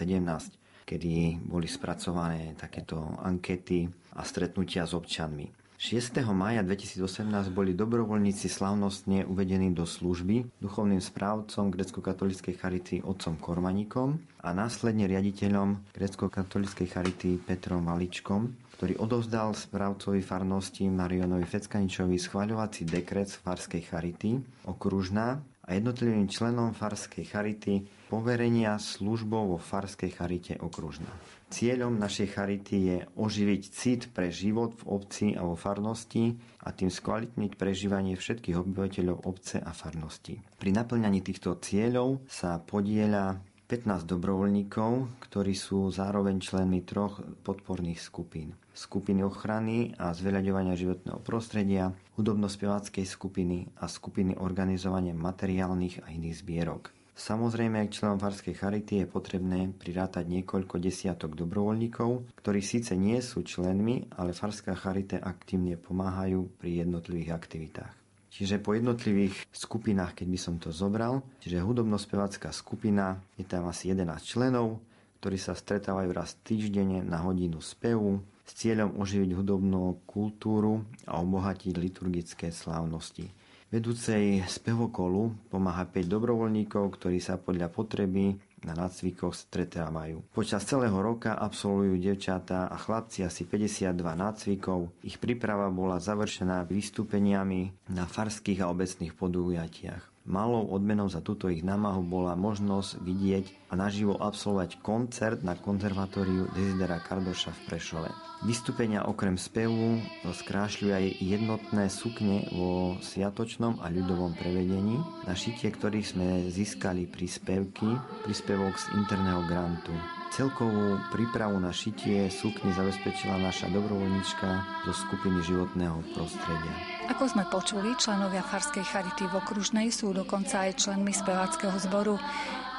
kedy boli spracované takéto ankety a stretnutia s občanmi. 6. maja 2018 boli dobrovoľníci slavnostne uvedení do služby duchovným správcom grecko-katolíckej charity otcom Kormaníkom a následne riaditeľom grecko-katolíckej charity Petrom Valičkom, ktorý odovzdal správcovi farnosti Marionovi Feckaničovi schváľovací dekret z farskej charity okružná jednotlivým členom farskej charity poverenia službou vo farskej charite okružná. Cieľom našej charity je oživiť cit pre život v obci a vo farnosti a tým skvalitniť prežívanie všetkých obyvateľov obce a farnosti. Pri naplňaní týchto cieľov sa podieľa 15 dobrovoľníkov, ktorí sú zároveň členmi troch podporných skupín. Skupiny ochrany a zveľaďovania životného prostredia, hudobno-speváckej skupiny a skupiny organizovania materiálnych a iných zbierok. Samozrejme, k členom Farskej charity je potrebné prirátať niekoľko desiatok dobrovoľníkov, ktorí síce nie sú členmi, ale Farská charite aktívne pomáhajú pri jednotlivých aktivitách. Čiže po jednotlivých skupinách, keď by som to zobral, čiže hudobno-spevácká skupina, je tam asi 11 členov, ktorí sa stretávajú raz týždenne na hodinu spevu s cieľom oživiť hudobnú kultúru a obohatiť liturgické slávnosti. Vedúcej spevokolu pomáha 5 dobrovoľníkov, ktorí sa podľa potreby na nácvikoch stretávajú. Počas celého roka absolvujú devčatá a chlapci asi 52 nácvikov. Ich príprava bola završená vystúpeniami na farských a obecných podujatiach. Malou odmenou za túto ich námahu bola možnosť vidieť a naživo absolvovať koncert na konzervatóriu Desidera Kardoša v Prešove. Vystúpenia okrem spevu skrášľujú aj jednotné sukne vo sviatočnom a ľudovom prevedení, na šitie ktorých sme získali príspevky, príspevok z interného grantu. Celkovú prípravu na šitie sukne zabezpečila naša dobrovoľnička zo skupiny životného prostredia. Ako sme počuli, členovia Farskej charity v okružnej sú dokonca aj členmi speváckého zboru.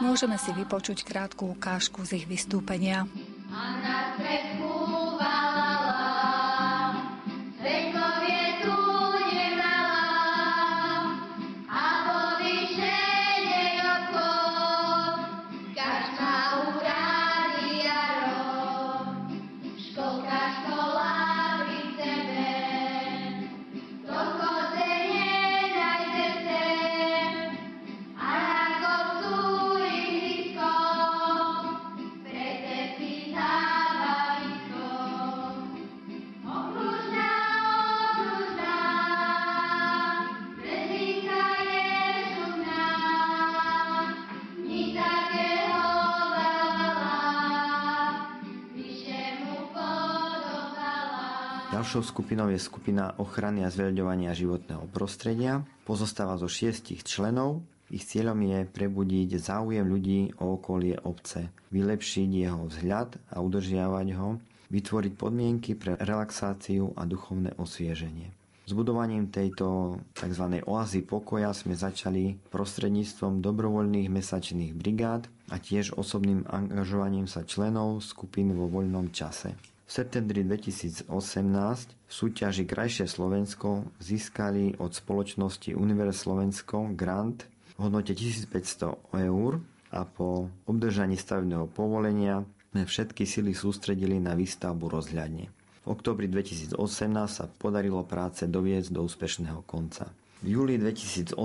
Môžeme si vypočuť krátku ukážku z ich vystúpenia. A Ďalšou skupinou je skupina ochrany a zveľďovania životného prostredia. Pozostáva zo šiestich členov. Ich cieľom je prebudiť záujem ľudí o okolie obce, vylepšiť jeho vzhľad a udržiavať ho, vytvoriť podmienky pre relaxáciu a duchovné osvieženie. S budovaním tejto tzv. oazy pokoja sme začali prostredníctvom dobrovoľných mesačných brigád a tiež osobným angažovaním sa členov skupín vo voľnom čase. Septembri 2018 v súťaži Krajšie Slovensko získali od spoločnosti Univerz Slovensko grant v hodnote 1500 eur a po obdržaní stavebného povolenia sme všetky sily sústredili na výstavbu rozhľadne. V oktobri 2018 sa podarilo práce doviesť do úspešného konca. V júli 2018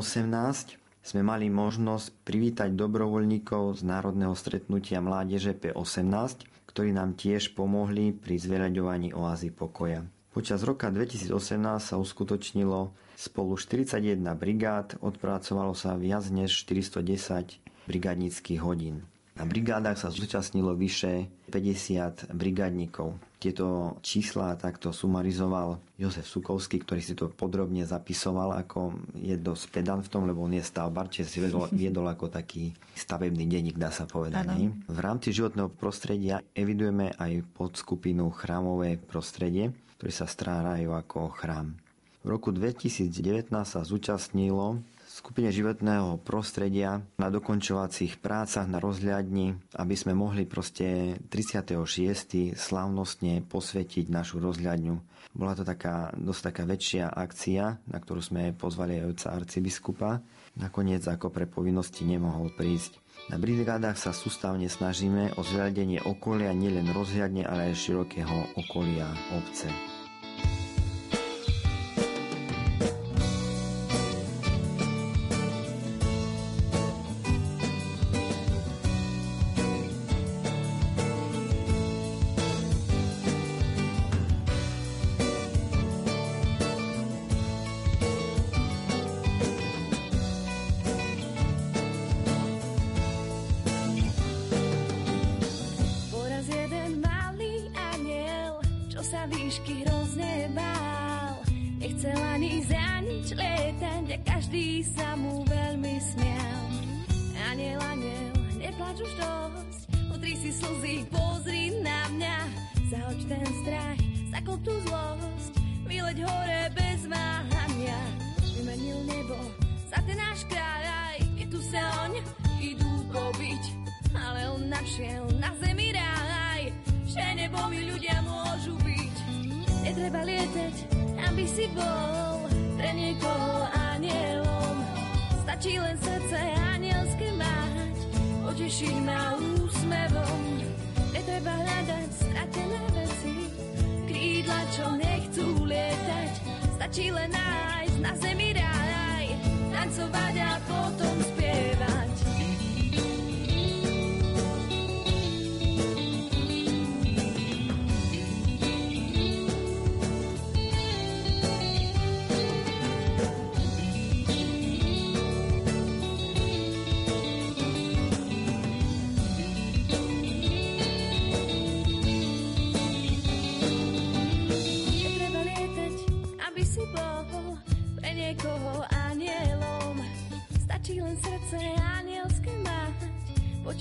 sme mali možnosť privítať dobrovoľníkov z Národného stretnutia mládeže P18, ktorí nám tiež pomohli pri zveľaďovaní oázy pokoja. Počas roka 2018 sa uskutočnilo spolu 41 brigád, odpracovalo sa viac než 410 brigádnických hodín. Na brigádach sa zúčastnilo vyše 50 brigádnikov. Tieto čísla takto sumarizoval Jozef Sukovský, ktorý si to podrobne zapisoval, ako je dosť pedant v tom, lebo on je stavbar, čiže si viedol, *laughs* viedol ako taký stavebný denník, dá sa povedať. Ano. V rámci životného prostredia evidujeme aj podskupinu chrámové prostredie, ktoré sa strárajú ako chrám. V roku 2019 sa zúčastnilo skupine životného prostredia na dokončovacích prácach na rozhľadni, aby sme mohli proste 36. slávnostne posvetiť našu rozhľadňu. Bola to taká dosť taká väčšia akcia, na ktorú sme pozvali aj otca arcibiskupa. Nakoniec ako pre povinnosti nemohol prísť. Na brigádach sa sústavne snažíme o zhľadenie okolia nielen rozhľadne, ale aj širokého okolia obce.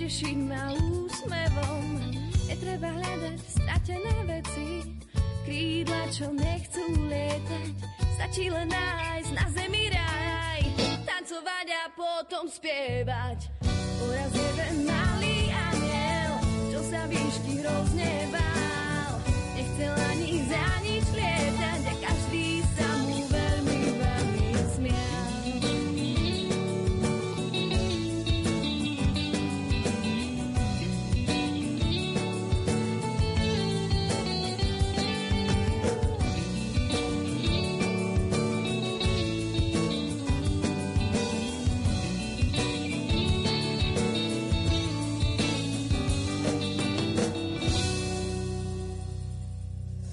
Potešiť ma úsmevom. Netreba hľadať stratené veci, krídla, čo nechcú lietať. Stačí len nájsť na zemi raj, tancovať a potom spievať.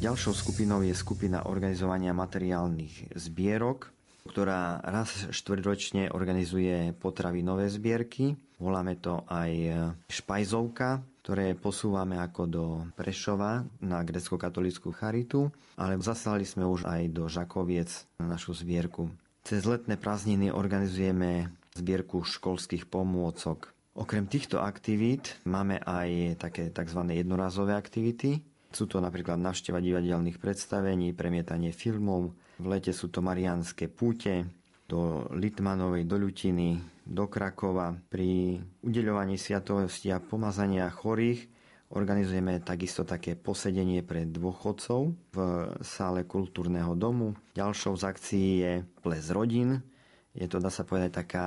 Ďalšou skupinou je skupina organizovania materiálnych zbierok, ktorá raz štvrťročne organizuje potravinové zbierky. Voláme to aj špajzovka, ktoré posúvame ako do Prešova na grecko-katolickú charitu, ale zaslali sme už aj do Žakoviec na našu zbierku. Cez letné prázdniny organizujeme zbierku školských pomôcok. Okrem týchto aktivít máme aj také tzv. jednorazové aktivity, sú to napríklad navšteva divadelných predstavení, premietanie filmov, v lete sú to marianské púte, do Litmanovej, do Ľutiny, do Krakova. Pri udeľovaní sviatosti a pomazania chorých organizujeme takisto také posedenie pre dôchodcov v sále kultúrneho domu. Ďalšou z akcií je ples rodín. Je to, dá sa povedať, taká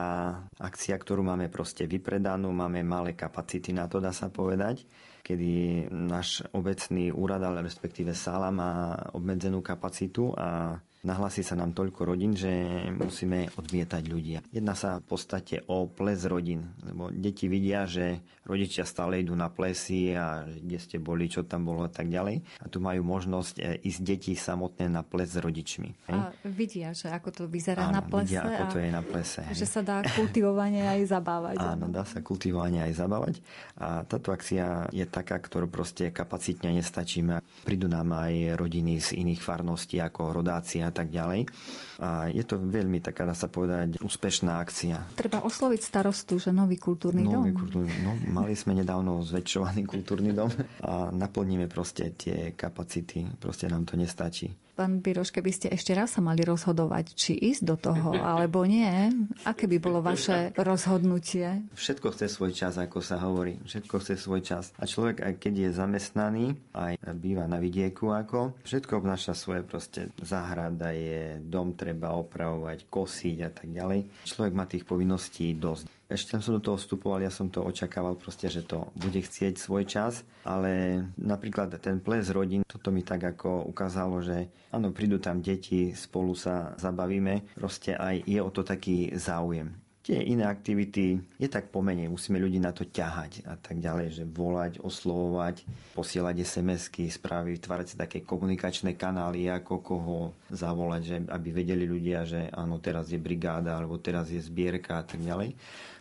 akcia, ktorú máme proste vypredanú, máme malé kapacity na to, dá sa povedať kedy náš obecný úrad, ale respektíve sála má obmedzenú kapacitu a Nahlasí sa nám toľko rodín, že musíme odmietať ľudia. Jedná sa v podstate o ples rodín, lebo deti vidia, že rodičia stále idú na plesy a kde ste boli, čo tam bolo a tak ďalej. A tu majú možnosť e, ísť deti samotné na ples s rodičmi. A vidia, že ako to vyzerá Áno, na plese. vidia, ako a to je na plese. hej. Že sa dá kultivovanie aj zabávať. Áno, dá sa kultivovanie aj zabávať. A táto akcia je taká, ktorú proste kapacitne nestačíme. Prídu nám aj rodiny z iných farností ako rodáci a tak ďalej. A je to veľmi taká, dá sa povedať, úspešná akcia. Treba osloviť starostu, že nový kultúrny Nový dom. kultúrny, no, mali sme nedávno zväčšovaný kultúrny dom a naplníme proste tie kapacity. Proste nám to nestačí. Pán Biroš, keby ste ešte raz sa mali rozhodovať, či ísť do toho, *laughs* alebo nie, aké by bolo vaše rozhodnutie? Všetko chce svoj čas, ako sa hovorí. Všetko chce svoj čas. A človek, aj keď je zamestnaný, aj býva na vidieku, ako, všetko obnáša svoje proste. Záhrada je, dom treba opravovať, kosiť a tak ďalej. Človek má tých povinností dosť. Ešte tam som do toho vstupoval, ja som to očakával proste, že to bude chcieť svoj čas, ale napríklad ten ples rodín, toto mi tak ako ukázalo, že áno, prídu tam deti, spolu sa zabavíme, proste aj je o to taký záujem. Tie iné aktivity je tak pomenej, musíme ľudí na to ťahať a tak ďalej, že volať, oslovovať, posielať SMS-ky, správy, vytvárať si také komunikačné kanály, ako koho zavolať, že aby vedeli ľudia, že áno, teraz je brigáda, alebo teraz je zbierka a tak ďalej.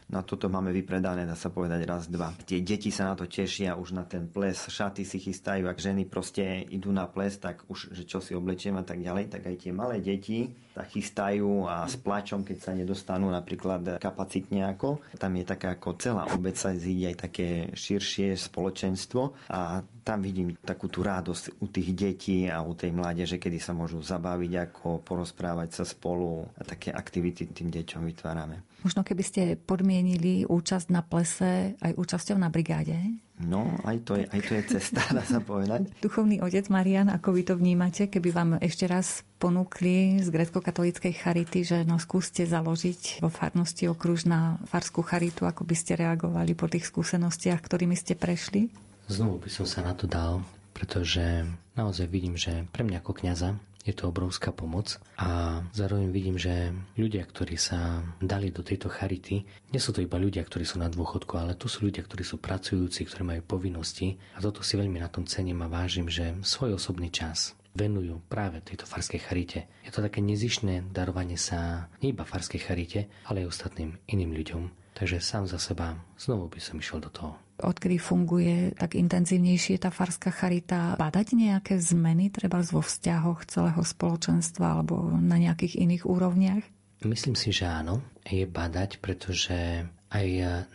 Na toto máme vypredané, dá sa povedať, raz, dva. Tie deti sa na to tešia už na ten ples, šaty si chystajú, ak ženy proste idú na ples, tak už, že čo si oblečiem a tak ďalej, tak aj tie malé deti sa chystajú a s plačom, keď sa nedostanú napríklad kapacitne ako. Tam je taká ako celá obec sa zíde aj také širšie spoločenstvo a tam vidím takú tú radosť u tých detí a u tej mládeže, kedy sa môžu zabaviť, ako porozprávať sa spolu a také aktivity tým deťom vytvárame. Možno keby ste podmienili účasť na plese aj účasťou na brigáde? No, aj to je, aj to je cesta, dá sa povedať. *laughs* Duchovný otec Marian, ako vy to vnímate, keby vám ešte raz ponúkli z grecko-katolíckej charity, že no skúste založiť vo farnosti okružná farskú charitu, ako by ste reagovali po tých skúsenostiach, ktorými ste prešli? Znovu by som sa na to dal, pretože naozaj vidím, že pre mňa ako kňaza je to obrovská pomoc a zároveň vidím, že ľudia, ktorí sa dali do tejto charity, nie sú to iba ľudia, ktorí sú na dôchodku, ale to sú ľudia, ktorí sú pracujúci, ktorí majú povinnosti a toto si veľmi na tom cením a vážim, že svoj osobný čas venujú práve tejto farskej charite. Je to také nezišné darovanie sa nie iba farskej charite, ale aj ostatným iným ľuďom. Takže sám za seba znovu by som išiel do toho. Odkedy funguje tak intenzívnejšie tá farská charita, badať nejaké zmeny treba vo vzťahoch celého spoločenstva alebo na nejakých iných úrovniach? Myslím si, že áno, je badať, pretože aj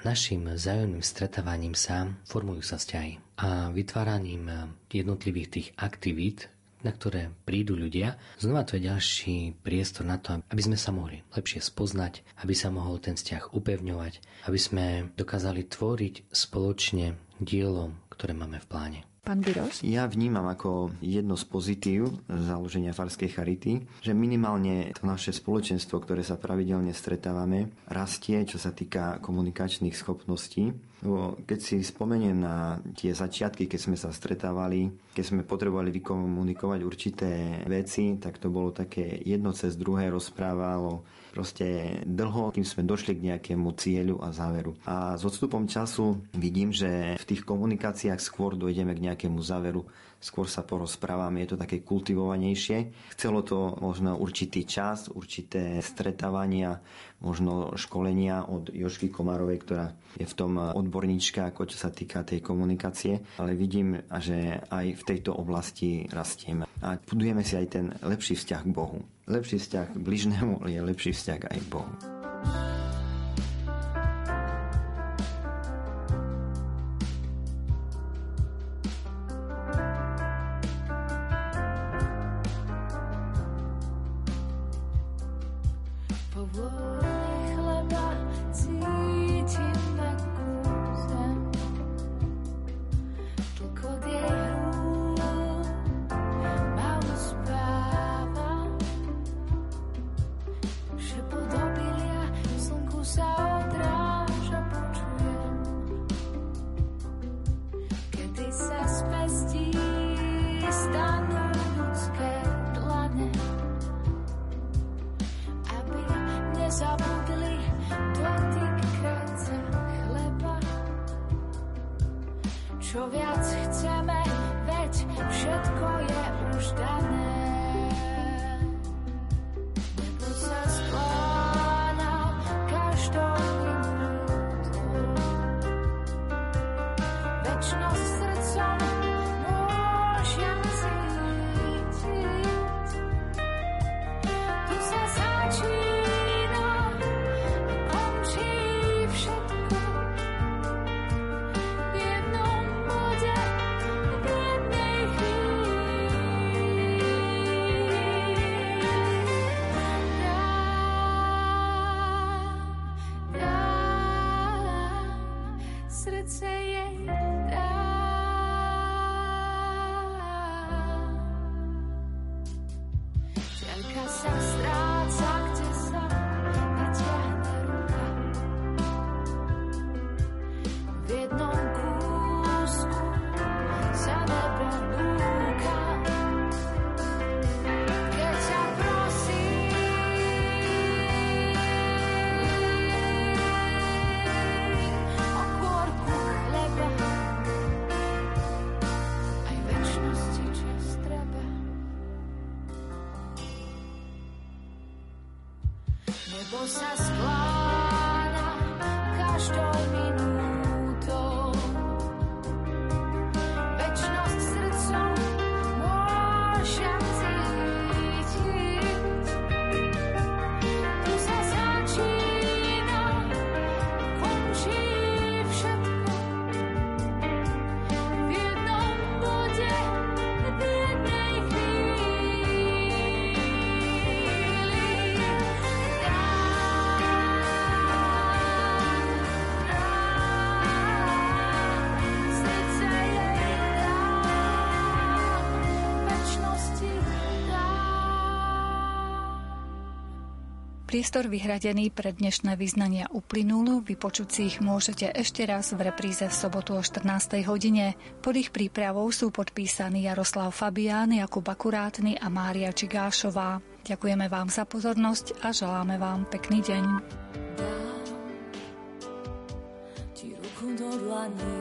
našim vzájomným stretávaním sa formujú sa vzťahy. A vytváraním jednotlivých tých aktivít, na ktoré prídu ľudia, znova to je ďalší priestor na to, aby sme sa mohli lepšie spoznať, aby sa mohol ten vzťah upevňovať, aby sme dokázali tvoriť spoločne dielo, ktoré máme v pláne. Pán Biroš? Ja vnímam ako jedno z pozitív založenia Farskej charity, že minimálne to naše spoločenstvo, ktoré sa pravidelne stretávame, rastie, čo sa týka komunikačných schopností. Lebo keď si spomeniem na tie začiatky, keď sme sa stretávali, keď sme potrebovali vykomunikovať určité veci, tak to bolo také jedno cez druhé rozprávalo proste dlho, kým sme došli k nejakému cieľu a záveru. A s odstupom času vidím, že v tých komunikáciách skôr dojdeme k nejakému záveru, skôr sa porozprávame, je to také kultivovanejšie. Chcelo to možno určitý čas, určité stretávania, možno školenia od Jošky Komárovej, ktorá je v tom odborníčka, ako čo sa týka tej komunikácie, ale vidím, že aj v tejto oblasti rastieme. A budujeme si aj ten lepší vzťah k Bohu. Lepší vzťah k bližnému je lepší vzťah aj Bohu. Nezabudli dotyk chleba. Čo viac chceme, veď všetko je už dané. cosas Priestor vyhradený pre dnešné vyznania uplynul, vypočuť si ich môžete ešte raz v repríze v sobotu o 14. hodine. Pod ich prípravou sú podpísaní Jaroslav Fabián, Jakub Akurátny a Mária Čigášová. Ďakujeme vám za pozornosť a želáme vám pekný deň. ti ruku do dlaní